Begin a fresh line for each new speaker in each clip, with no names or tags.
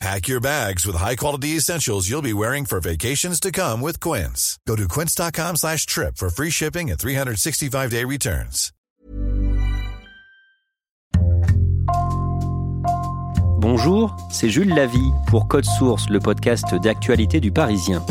Pack your bags with high-quality essentials you'll be wearing for vacations to come with Quince. Go to quince.com slash trip for free shipping and 365-day returns.
Bonjour, c'est Jules Lavie pour Code Source, le podcast d'actualité du Parisien.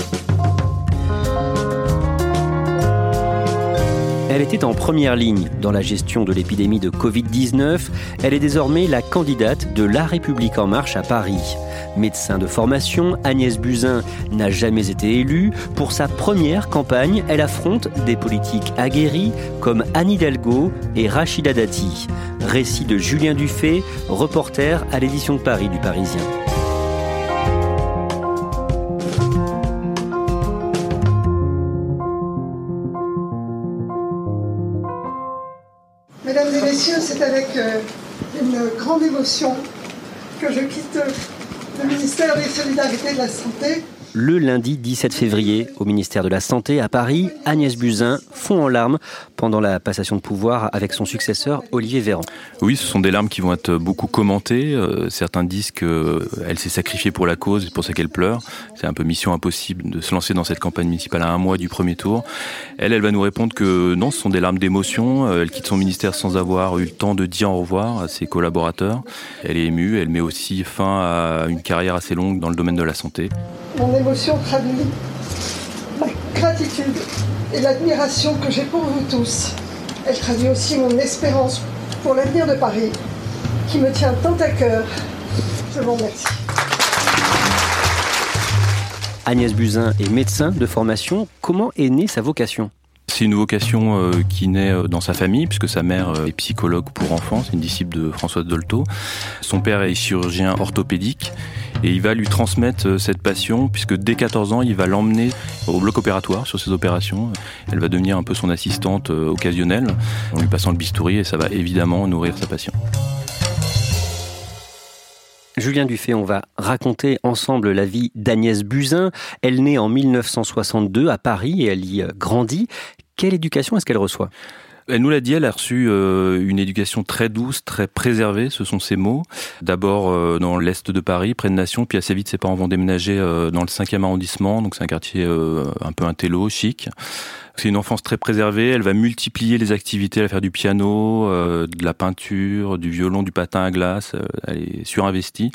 Elle était en première ligne dans la gestion de l'épidémie de Covid-19. Elle est désormais la candidate de La République en marche à Paris. Médecin de formation, Agnès Buzyn n'a jamais été élue. Pour sa première campagne, elle affronte des politiques aguerris comme Anne Hidalgo et Rachida Dati. Récit de Julien Dufay, reporter à l'édition de Paris du Parisien.
Que je quitte le ministère des Solidarités et de la Santé.
Le lundi 17 février, au ministère de la Santé à Paris, Agnès Buzyn fond en larmes pendant la passation de pouvoir avec son successeur Olivier Véran.
Oui, ce sont des larmes qui vont être beaucoup commentées. Euh, certains disent qu'elle s'est sacrifiée pour la cause, c'est pour ça qu'elle pleure. C'est un peu mission impossible de se lancer dans cette campagne municipale à un mois du premier tour. Elle, elle va nous répondre que non, ce sont des larmes d'émotion. Euh, Elle quitte son ministère sans avoir eu le temps de dire au revoir à ses collaborateurs. Elle est émue, elle met aussi fin à une carrière assez longue dans le domaine de la santé.
Mon émotion traduit ma gratitude et l'admiration que j'ai pour vous tous. Elle traduit aussi mon espérance pour l'avenir de Paris, qui me tient tant à cœur. Je vous remercie.
Agnès Buzyn est médecin de formation. Comment est née sa vocation?
C'est une vocation euh, qui naît euh, dans sa famille, puisque sa mère euh, est psychologue pour enfants, c'est une disciple de Françoise Dolto. Son père est chirurgien orthopédique et il va lui transmettre cette passion, puisque dès 14 ans, il va l'emmener au bloc opératoire sur ses opérations. Elle va devenir un peu son assistante occasionnelle, en lui passant le bistouri, et ça va évidemment nourrir sa passion.
Julien Dufay, on va raconter ensemble la vie d'Agnès Buzyn. Elle naît en 1962 à Paris et elle y grandit. Quelle éducation est-ce qu'elle reçoit?
Elle nous l'a dit, elle a reçu euh, une éducation très douce, très préservée, ce sont ses mots. D'abord euh, dans l'est de Paris, près de Nation, puis assez vite ses parents vont déménager euh, dans le 5e arrondissement, donc c'est un quartier un peu intello, chic. C'est une enfance très préservée, elle va multiplier les activités, elle va faire du piano, de la peinture, du violon, du patin à glace, elle est surinvestie.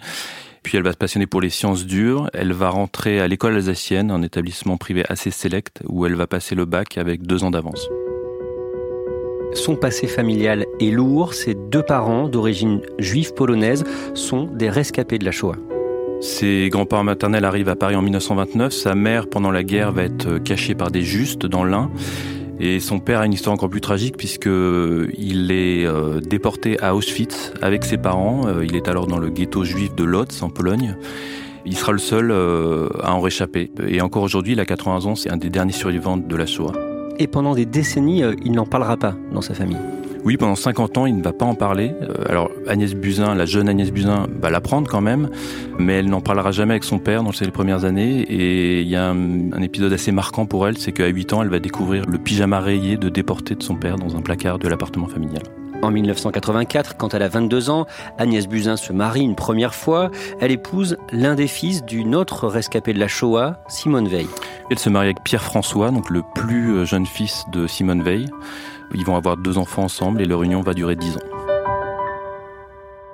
Puis elle va se passionner pour les sciences dures. Elle va rentrer à l'école alsacienne, un établissement privé assez sélect, où elle va passer le bac avec deux ans d'avance.
Son passé familial est lourd. Ses deux parents, d'origine juive polonaise, sont des rescapés de la Shoah.
Ses grands-parents maternels arrivent à Paris en 1929. Sa mère, pendant la guerre, va être cachée par des justes dans l'Ain. Et son père a une histoire encore plus tragique puisque il est euh, déporté à Auschwitz avec ses parents. Euh, il est alors dans le ghetto juif de Lodz en Pologne. Il sera le seul euh, à en réchapper. Et encore aujourd'hui, il a 80 ans, c'est un des derniers survivants de la Shoah.
Et pendant des décennies, il n'en parlera pas dans sa famille.
Oui, pendant 50 ans, il ne va pas en parler. Euh, Alors Agnès Buzyn, la jeune Agnès Buzyn, va l'apprendre quand même, mais elle n'en parlera jamais avec son père dans ses premières années. Et il y a un, un épisode assez marquant pour elle, c'est qu'à 8 ans, elle va découvrir le pyjama rayé de déporté de son père dans un placard de l'appartement familial.
En 1984, quand elle a 22 ans, Agnès Buzyn se marie une première fois. Elle épouse l'un des fils d'une autre rescapée de la Shoah, Simone Veil.
Elle se marie avec Pierre François, donc le plus euh, jeune fils de Simone Veil. Ils vont avoir deux enfants ensemble et leur union va durer 10 ans.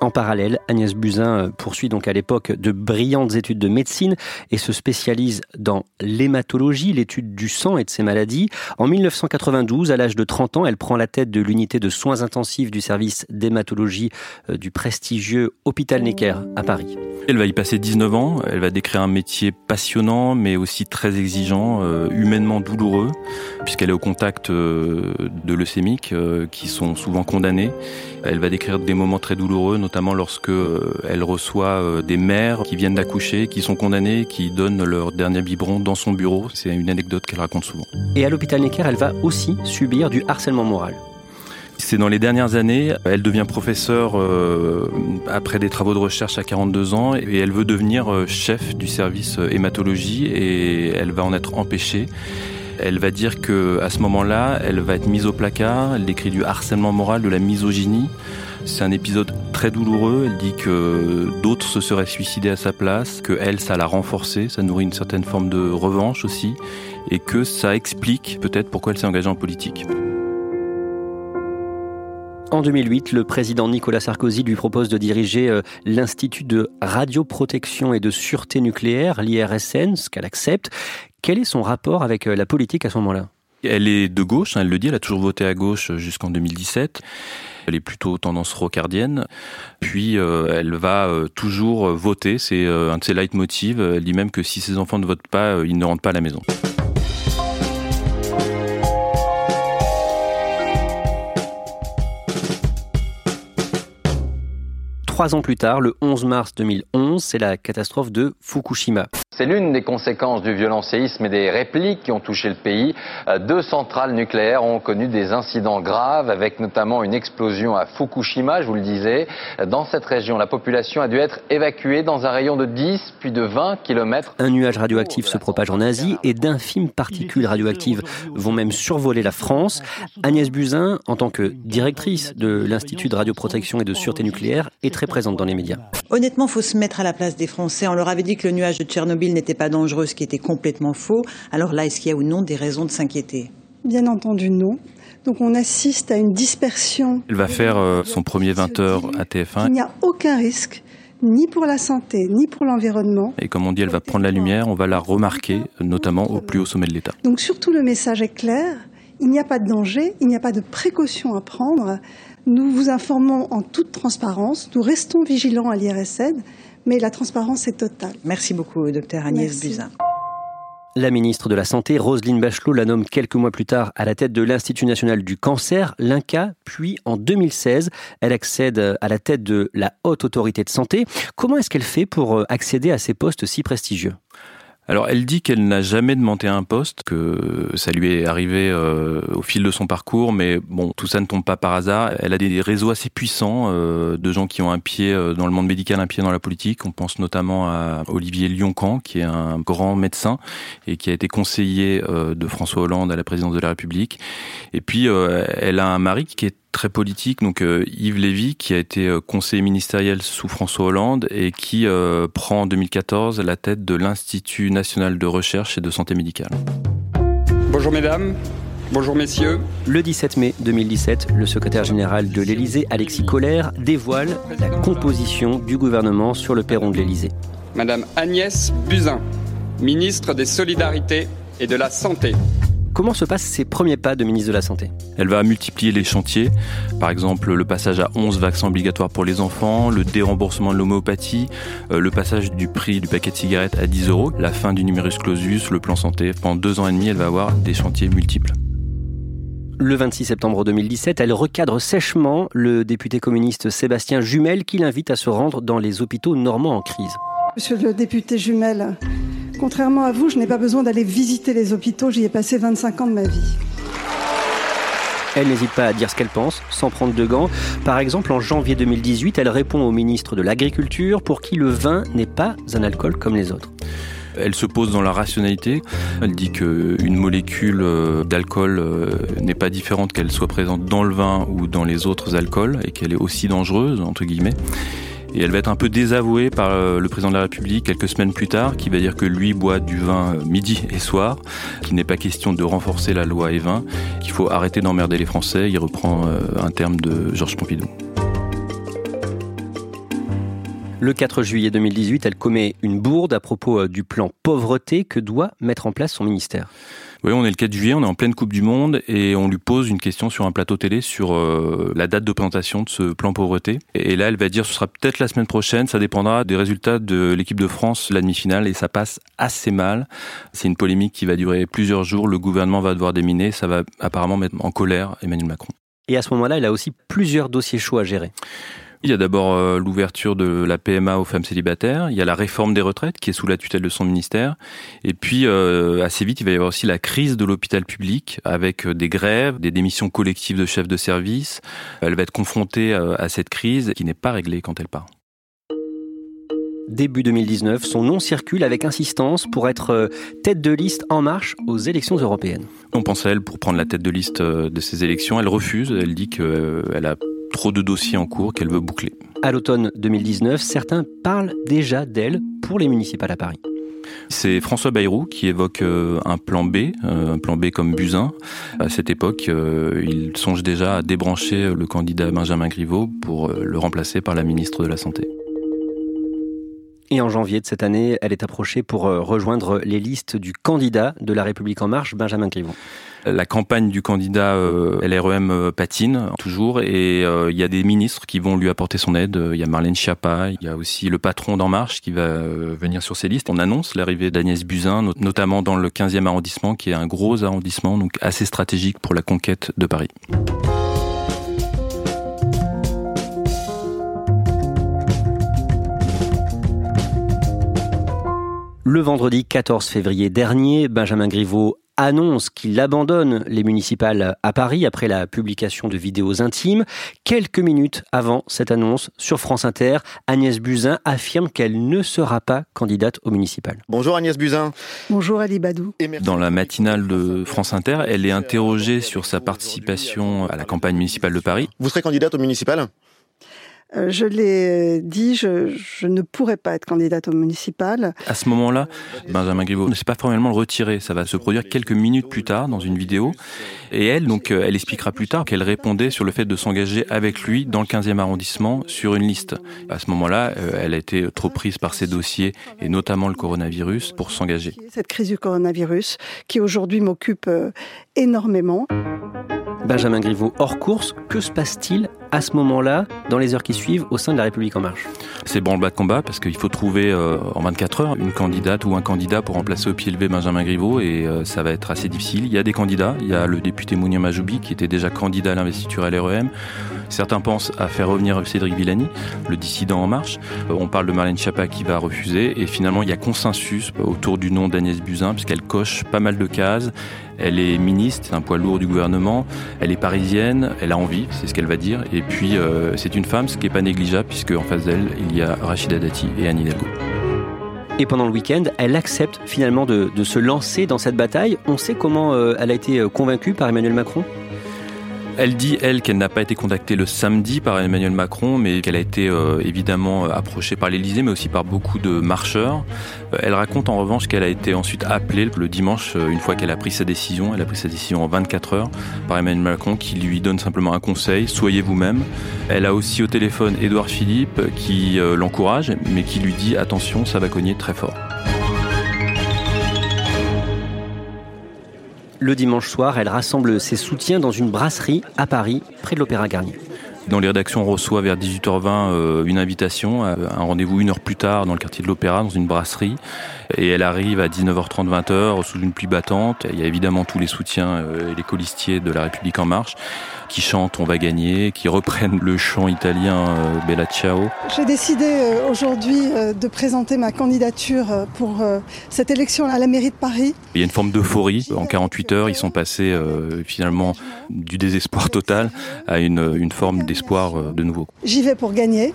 En parallèle, Agnès Buzyn euh, poursuit donc à l'époque de brillantes études de médecine et se spécialise dans l'hématologie, l'étude du sang et de ses maladies. En 1992, à l'âge de 30 ans, elle prend la tête de l'unité de soins intensifs du service d'hématologie euh, du prestigieux Hôpital Necker à Paris.
Elle va y passer 19 ans, elle va décrire un métier passionnant mais aussi très exigeant, euh, humainement douloureux, puisqu'elle est au contact de leucémiques qui sont souvent condamnés. Elle va décrire des moments très douloureux, notamment lorsque euh, elle reçoit euh, des mères qui viennent d'accoucher, qui sont condamnées, qui donnent leur dernier biberon dans son bureau. C'est une anecdote qu'elle raconte souvent.
Et à l'hôpital Necker, elle va aussi subir du harcèlement moral.
C'est dans les dernières années, elle devient professeure euh, après des travaux de recherche à 42 ans et elle veut devenir chef du service hématologie et elle va en être empêchée. Elle va dire que à ce moment-là, elle va être mise au placard. Elle décrit du harcèlement moral, de la misogynie. C'est un épisode très douloureux. Elle dit que d'autres se seraient suicidés à sa place, que elle, ça l'a renforcé, ça nourrit une certaine forme de revanche aussi, et que ça explique peut-être pourquoi elle s'est engagée en politique.
En 2008, le président Nicolas Sarkozy lui propose de diriger euh, l'Institut de radioprotection et de sûreté nucléaire, l'IRSN, ce qu'elle accepte. Quel est son rapport avec euh, la politique à ce moment-là?
Elle est de gauche, hein, elle le dit, elle a toujours voté à gauche jusqu'en 2017. Elle est plutôt tendance rocardienne. Puis euh, elle va euh, toujours voter, c'est un de ses leitmotivs. Elle dit même que si ses enfants ne votent pas, ils ne rentrent pas à la maison.
Trois ans plus tard, le 11 mars 2011, c'est la catastrophe de Fukushima.
C'est l'une des conséquences du violent séisme et des répliques qui ont touché le pays. Euh, deux centrales nucléaires ont connu des incidents graves, avec notamment une explosion à Fukushima, je vous le disais. Dans cette région, la population a dû être évacuée dans un rayon de 10 puis de 20 km.
Un nuage radioactif se propage en Asie et d'infimes particules radioactives vont même survoler la France. Agnès Buzyn, en tant que directrice de l'Institut de radioprotection et de sûreté nucléaire, est très présente dans les médias.
Honnêtement, il faut se mettre à la place des Français. On leur avait dit que le nuage de Tchernobyl n'était pas dangereux, ce qui était complètement faux. Alors là, est-ce qu'il y a ou non des raisons de s'inquiéter?
Bien entendu, non. Donc on assiste à une dispersion.
Elle va faire euh, son premier 20 heures à TF1.
Il n'y a aucun risque ni pour la santé, ni pour l'environnement.
Et comme on dit, elle va prendre la lumière, on va la remarquer, notamment au plus haut sommet de l'État.
Donc surtout le message est clair, il n'y a pas de danger, il n'y a pas de précaution à prendre. Nous vous informons en toute transparence, nous restons vigilants à l'IRSN, mais la transparence est totale.
Merci beaucoup, docteur Agnès Buzyn.
La ministre de la Santé, Roselyne Bachelot, la nomme quelques mois plus tard à la tête de l'Institut national du cancer, l'INCA, puis en 2016, elle accède à la tête de la Haute Autorité de Santé. Comment est-ce qu'elle fait pour accéder à ces postes si prestigieux?
Alors elle dit qu'elle n'a jamais demandé un poste, que ça lui est arrivé euh, au fil de son parcours, mais bon, tout ça ne tombe pas par hasard. Elle a des réseaux assez puissants euh, de gens qui ont un pied euh, dans le monde médical, un pied dans la politique. On pense notamment à Olivier Lioncan, qui est un grand médecin et qui a été conseiller de François Hollande à la présidence de la République. Et puis elle a un mari qui est très politique, donc euh, Yves Lévy, qui a été euh, conseiller ministériel sous François Hollande et qui euh, prend en 2014 la tête de l'Institut national de recherche et de santé médicale.
Bonjour mesdames, bonjour messieurs.
Le 17 mai 2017, le secrétaire général de l'Élysée, Alexis Collère, dévoile la composition du gouvernement sur le perron de l'Élysée.
Madame Agnès Buzyn, ministre des Solidarités et de la Santé.
Comment se passent ces premiers pas de ministre de la Santé?
Elle va multiplier les chantiers, par exemple le passage à 11 vaccins obligatoires pour les enfants, le déremboursement de l'homéopathie, euh, le passage du prix du paquet de cigarettes à 10 euros, la fin du numerus clausus, le plan santé. Pendant deux ans et demi, elle va avoir des chantiers multiples.
Le 26 septembre 2017, elle recadre sèchement le député communiste Sébastien Jumel qui l'invite à se rendre dans les hôpitaux normands en crise.
Monsieur le député Jumel, Contrairement à vous, je n'ai pas besoin d'aller visiter les hôpitaux, j'y ai passé 25 ans de ma vie.
Elle n'hésite pas à dire ce qu'elle pense, sans prendre de gants. Par exemple, en janvier 2018, elle répond au ministre de l'Agriculture pour qui le vin n'est pas un alcool comme les autres.
Elle se pose dans la rationalité. Elle dit qu'une molécule euh, d'alcool euh, n'est pas différente qu'elle soit présente dans le vin ou dans les autres alcools et qu'elle est aussi dangereuse, entre guillemets. Et elle va être un peu désavouée par euh, le président de la République quelques semaines plus tard, qui va dire que lui boit du vin euh, midi et soir, qu'il n'est pas question de renforcer la loi E20, qu'il faut arrêter d'emmerder les Français. Il reprend euh, un terme de Georges Pompidou.
Le 4 juillet 2018, elle commet une bourde à propos du plan pauvreté que doit mettre en place son ministère.
Oui, on est le 4 juillet, on est en pleine Coupe du Monde et on lui pose une question sur un plateau télé sur euh, la date de de ce plan pauvreté. Et là, elle va dire ce sera peut-être la semaine prochaine, ça dépendra des résultats de l'équipe de France, la demi-finale, et ça passe assez mal. C'est une polémique qui va durer plusieurs jours, le gouvernement va devoir déminer, ça va apparemment mettre en colère Emmanuel Macron.
Et à ce moment-là, il a aussi plusieurs dossiers chauds à gérer.
Il y a d'abord euh, l'ouverture de la PMA aux femmes célibataires, il y a la réforme des retraites qui est sous la tutelle de son ministère, et puis euh, assez vite il va y avoir aussi la crise de l'hôpital public avec euh, des grèves, des démissions collectives de chefs de service. Elle va être confrontée à cette crise qui n'est pas réglée quand elle part.
Début 2019, son nom circule avec insistance pour être tête de liste en marche aux élections européennes.
On pense à elle pour prendre la tête de liste de ces élections. Elle refuse. Elle dit qu'elle a trop de dossiers en cours qu'elle veut boucler.
À l'automne 2019, certains parlent déjà d'elle pour les municipales à Paris.
C'est François Bayrou qui évoque euh, un plan B, euh, un plan B comme Buzyn. À cette époque, euh, il songe déjà à débrancher le candidat Benjamin Griveaux pour le remplacer par la ministre de la Santé.
Et en janvier de cette année, elle est approchée pour rejoindre les listes du candidat de la République en marche, Benjamin Griveaux.
La campagne du candidat euh, LREM euh, patine toujours et euh, il y a des ministres qui vont lui apporter son aide. Il y a Marlène Schiappa, il y a aussi le patron d'En Marche qui va venir sur ces listes. On annonce l'arrivée d'Agnès Buzyn, notamment dans le 15e arrondissement, qui est un gros arrondissement, donc assez stratégique pour la conquête de Paris.
Le vendredi 14 février dernier, Benjamin Griveaux annonce qu'il abandonne les municipales à Paris après la publication de vidéos intimes. Quelques minutes avant cette annonce, sur France Inter, Agnès Buzyn affirme qu'elle ne sera pas candidate aux municipales.
Bonjour Agnès Buzyn.
Bonjour Ali Badou.
Dans la matinale de France Inter, elle est interrogée sur sa participation à la campagne municipale de Paris.
Vous serez candidate aux municipales?
euh, je l'ai dit, je, je, ne pourrais pas être candidate au municipal.
À ce moment-là, Benjamin Griveaux ne s'est pas formellement le retirer. Ça va se produire quelques minutes plus tard dans une vidéo. Et elle, donc, euh, elle expliquera plus tard qu'elle répondait sur le fait de s'engager avec lui dans le 15e arrondissement sur une liste. À ce moment-là, euh, elle a été trop prise par ses dossiers et notamment le coronavirus pour s'engager.
Cette crise du coronavirus qui aujourd'hui m'occupe énormément.
Benjamin Griveaux hors course, que se passe-t-il à ce moment-là, dans les heures qui suivent, au sein de la République en marche
C'est branle-bas de combat parce qu'il faut trouver euh, en 24 heures une candidate ou un candidat pour remplacer au pied levé Benjamin Griveaux et euh, ça va être assez difficile. Il y a des candidats, il y a le député Mounir Majoubi qui était déjà candidat à l'investiture à l'REM. Certains pensent à faire revenir Cédric Villani, le dissident En Marche. Euh, on parle de Marlène Schiappa qui va refuser. Et finalement, il y a consensus autour du nom d'Agnès Buzyn, puisqu'elle coche pas mal de cases. Elle est ministre, c'est un poids lourd du gouvernement. Elle est parisienne, elle a envie, c'est ce qu'elle va dire. Et puis, euh, c'est une femme, ce qui n'est pas négligeable, puisque en face d'elle, il y a Rachida Dati et Anne Hidalgo.
Et pendant le week-end, elle accepte finalement de, se lancer dans cette bataille. On sait comment euh, elle a été convaincue par Emmanuel Macron?
Elle dit, elle, qu'elle n'a pas été contactée le samedi par Emmanuel Macron, mais qu'elle a été euh, évidemment approchée par l'Élysée, mais aussi par beaucoup de marcheurs. Euh, elle raconte en revanche qu'elle a été ensuite appelée le dimanche, euh, une fois qu'elle a pris sa décision, elle a pris sa décision en 24 heures, par Emmanuel Macron, qui lui donne simplement un conseil, soyez vous-même. Elle a aussi au téléphone Édouard Philippe, qui l'encourage, mais qui lui dit, attention, ça va cogner très fort.
Le dimanche soir, elle rassemble ses soutiens dans une brasserie à Paris, près de l'Opéra Garnier.
Dans les rédactions, on reçoit vers 18h20 euh, une invitation, un rendez-vous une heure plus tard dans le quartier de l'Opéra, dans une brasserie. Et elle arrive à 19h30, 20h, sous une pluie battante. Il y a évidemment tous les soutiens euh, et les colistiers de la République En Marche qui chantent On va gagner, qui reprennent le chant italien euh, Bella Ciao.
J'ai décidé aujourd'hui de présenter ma candidature pour cette élection à la mairie de Paris.
Il y a une forme d'euphorie. En 48 heures, ils sont passés finalement du désespoir total à une, une forme d'espoir euh, de nouveau.
J'y vais pour gagner.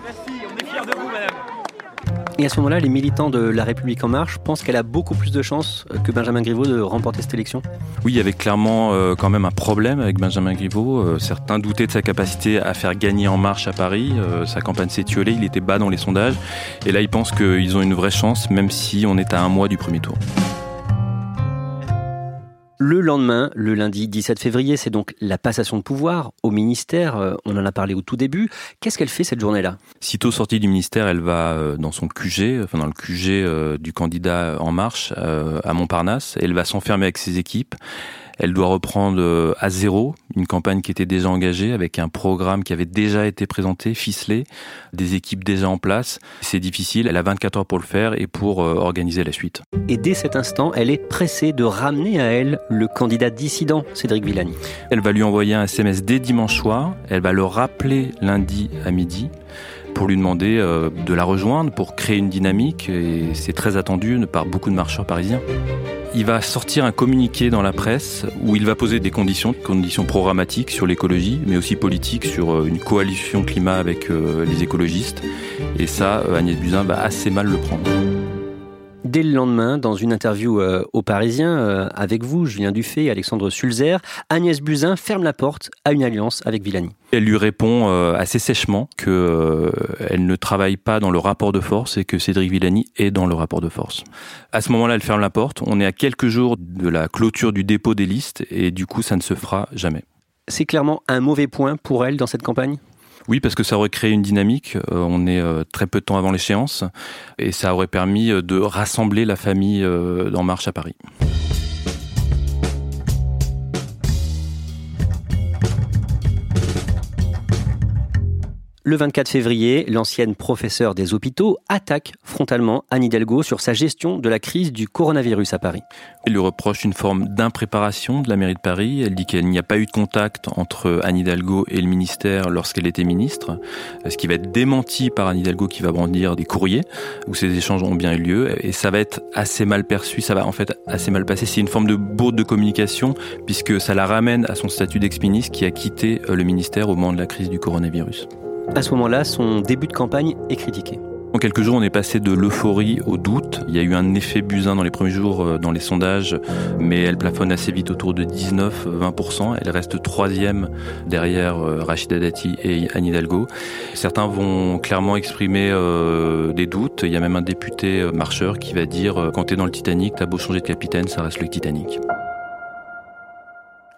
Et à ce moment-là, les militants de La République En Marche pensent qu'elle a beaucoup plus de chances euh, que Benjamin Griveaux de remporter cette élection
Oui, il y avait clairement euh, quand même un problème avec Benjamin Griveaux. certains doutaient de sa capacité à faire gagner En Marche à Paris. sa campagne s'est tuolée, il était bas dans les sondages. Et là, ils pensent qu'ils ont une vraie chance, même si on est à un mois du premier tour.
Le lendemain, le lundi 17 février, c'est donc la passation de pouvoir au ministère. Euh, on en a parlé au tout début. Qu'est-ce qu'elle fait cette journée-là?
Sitôt sortie du ministère, elle va euh, dans son QG, enfin dans le QG euh, du candidat En Marche à Montparnasse. Elle va s'enfermer avec ses équipes. Elle doit reprendre euh, à zéro une campagne qui était déjà engagée avec un programme qui avait déjà été présenté, ficelé, des équipes déjà en place. C'est difficile, elle a 24 heures pour le faire et pour euh, organiser la suite.
Et dès cet instant, elle est pressée de ramener à elle le candidat dissident, Cédric Villani.
Elle va lui envoyer un SMS dès dimanche soir, elle va le rappeler lundi à midi pour lui demander euh, de la rejoindre, pour créer une dynamique, et c'est très attendu par beaucoup de marcheurs parisiens. Il va sortir un communiqué dans la presse où il va poser des conditions, conditions programmatiques sur l'écologie, mais aussi politiques sur euh, une coalition climat avec euh, les écologistes. Et ça, Agnès Buzyn va assez mal le prendre.
Dès le lendemain, dans une interview euh, au Parisien, euh, avec vous, Julien Dufay et Alexandre Sulzer, Agnès Buzyn ferme la porte à une alliance avec Villani.
Elle lui répond euh, assez sèchement qu'elle ne travaille pas dans le rapport de force et que Cédric Villani est dans le rapport de force. À ce moment-là, elle ferme la porte. On est à quelques jours de la clôture du dépôt des listes et du coup, ça ne se fera jamais.
C'est clairement un mauvais point pour elle dans cette campagne?
Oui, parce que ça aurait créé une dynamique. Euh, on est euh, très peu de temps avant l'échéance et ça aurait permis euh, de rassembler la famille en marche à Paris.
Le 24 février, l'ancienne professeure des hôpitaux attaque frontalement Anne Hidalgo sur sa gestion de la crise du coronavirus à Paris.
Elle lui reproche une forme d'impréparation de la mairie de Paris. Elle dit qu'il n'y a pas eu de contact entre Anne Hidalgo et le ministère lorsqu'elle était ministre, ce qui va être démenti par Anne Hidalgo qui va brandir des courriers où ces échanges ont bien eu lieu et ça va être assez mal perçu, ça va en fait assez mal passer. C'est une forme de bourde de communication puisque ça la ramène à son statut d'ex-ministre qui a quitté le ministère au moment de la crise du coronavirus.
À ce moment-là, son début de campagne est critiqué.
En quelques jours, on est passé de l'euphorie au doute. Il y a eu un effet busin dans les premiers jours euh, dans les sondages, mais elle plafonne assez vite autour de 19-20%. Elle reste troisième derrière euh, Rachida Dati et Anne Hidalgo. Certains vont clairement exprimer euh, des doutes. Il y a même un député marcheur qui va dire quand t'es dans le Titanic, t'as beau changer de capitaine, ça reste le Titanic.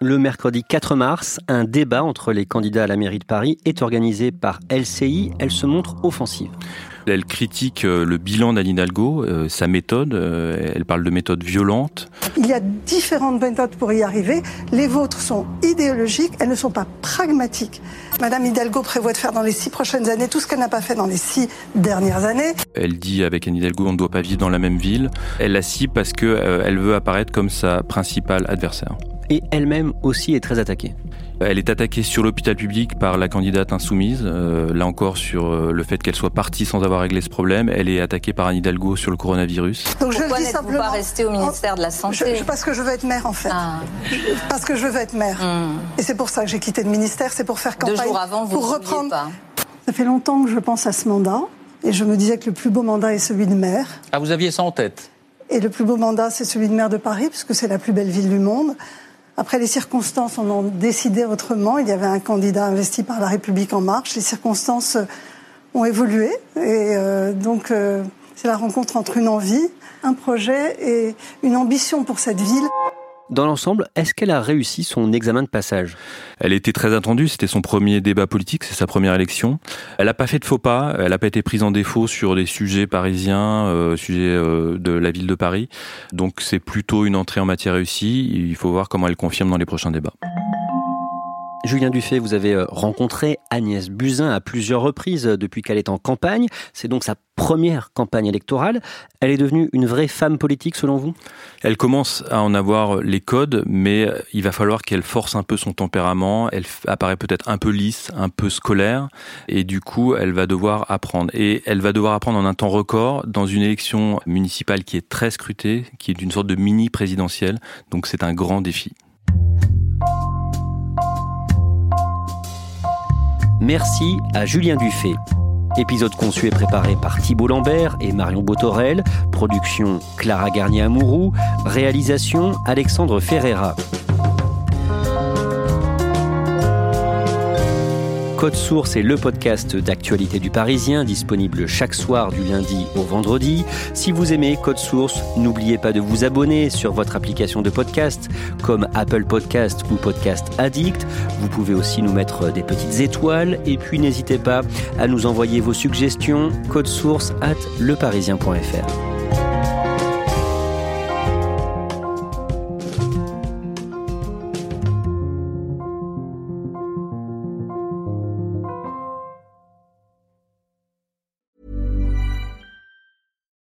Le mercredi 4 mars, un débat entre les candidats à la mairie de Paris est organisé par LCI. Elle se montre offensive.
Elle critique euh, le bilan d'Anne Hidalgo, euh, sa méthode. Euh, elle parle de méthode violente.
Il y a différentes méthodes pour y arriver. Les vôtres sont idéologiques, elles ne sont pas pragmatiques. Madame Hidalgo prévoit de faire dans les six prochaines années tout ce qu'elle n'a pas fait dans les six dernières années.
Elle dit avec Anne Hidalgo, on ne doit pas vivre dans la même ville. Elle la cible parce qu'elle veut apparaître comme sa principale adversaire
et elle-même aussi est très attaquée.
Elle est attaquée sur l'hôpital public par la candidate insoumise, euh, là encore sur euh, le fait qu'elle soit partie sans avoir réglé ce problème. Elle est attaquée par Anne Hidalgo sur le coronavirus.
Donc je Pourquoi n'êtes-vous pas rester au ministère de la Santé
Parce que je veux être maire en fait. Ah. Parce que je veux être maire. Hmm. Et c'est pour ça que j'ai quitté le ministère, c'est pour faire campagne.
Deux jours avant, vous
pour reprendre. Pas. Ça fait longtemps que je pense à ce mandat et je me disais que le plus beau mandat est celui de maire.
Ah, vous aviez ça en tête?
Et le plus beau mandat, c'est celui de maire de Paris, puisque c'est la plus belle ville du monde. Après, les circonstances en ont décidé autrement. Il y avait un candidat investi par la République en marche. Les circonstances euh, ont évolué. Et euh, donc, euh, c'est la rencontre entre une envie, un projet et une ambition pour cette ville.
Dans l'ensemble, est-ce qu'elle a réussi son examen de passage?
Elle était très attendue, c'était son premier débat politique, c'est sa première élection. Elle n'a pas fait de faux pas, elle n'a pas été prise en défaut sur des sujets parisiens, euh, sujets euh, de la ville de Paris. Donc c'est plutôt une entrée en matière réussie, il faut voir comment elle confirme dans les prochains débats.
Julien Dufay, vous avez euh, rencontré Agnès Buzyn à plusieurs reprises euh, depuis qu'elle est en campagne. C'est donc sa première campagne électorale. Elle est devenue une vraie femme politique selon vous?
Elle commence à en avoir les codes, mais euh, il va falloir qu'elle force un peu son tempérament. Elle apparaît peut-être un peu lisse, un peu scolaire, et du coup, elle va devoir apprendre. Et elle va devoir apprendre en un temps record dans une élection municipale qui est très scrutée, qui est une sorte de mini présidentielle. Donc c'est un grand défi.
Merci à Julien Dufay. Épisode conçu et préparé par Thibault Lambert et Marion Botorel. Production Clara Garnier-Amouroux. Réalisation Alexandre Ferreira. Code Source est le podcast d'actualité du Parisien, disponible chaque soir du lundi au vendredi. Si vous aimez Code Source, n'oubliez pas de vous abonner sur votre application de podcast, comme Apple Podcast ou Podcast Addict. Vous pouvez aussi nous mettre des petites étoiles et puis n'hésitez pas à nous envoyer vos suggestions, code source at leparisien.fr.